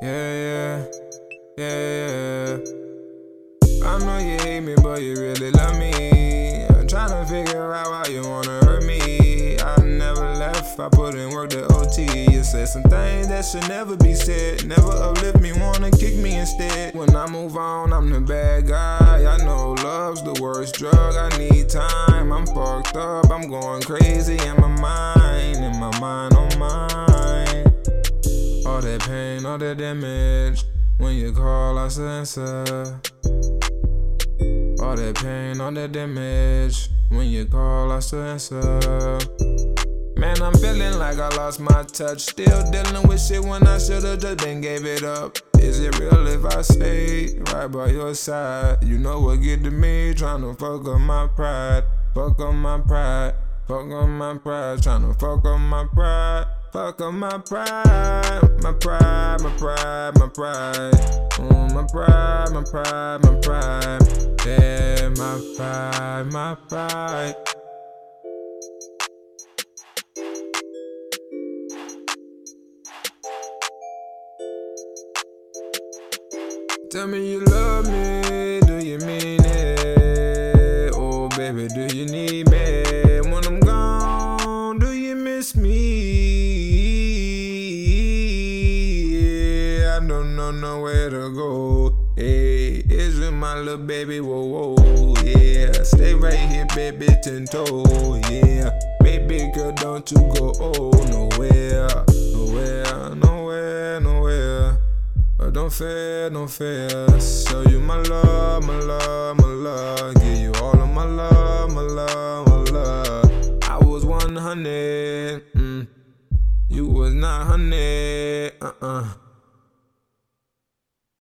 Yeah, yeah, yeah, yeah. I know you hate me, but you really love me. I'm trying to figure out why you wanna hurt me. I never left, I put in work to OT. You said some things that should never be said. Never uplift me, wanna kick me instead. When I move on, I'm the bad guy. I know love's the worst drug. I need time. I'm fucked up, I'm going crazy in my mind. In my mind, oh on mine. Pain, all that damage. When you call, I answer. All that pain, all that damage. When you call, I answer. Man, I'm feeling like I lost my touch. Still dealing with shit when I should've just been gave it up. Is it real if I stay right by your side? You know what get to me? Tryna fuck up my pride. Fuck up my pride. Fuck up my pride. Tryna fuck up my pride. Fuck up my pride, my pride, my pride, my pride. Mm, my pride, my pride, my pride. Yeah, my pride, my pride. Tell me you love me, do you mean it? Oh, baby, do you need me? When I'm gone, do you miss me? Don't know nowhere to go. Hey, is it my little baby? Whoa, whoa, yeah. Stay right here, baby, ten toe, yeah. Baby girl, don't you go oh nowhere, nowhere, nowhere, nowhere. But don't fear, don't fear. Show you my love, my love, my love. Give you all of my love, my love, my love. I was 100, mm. you was not 100, uh uh.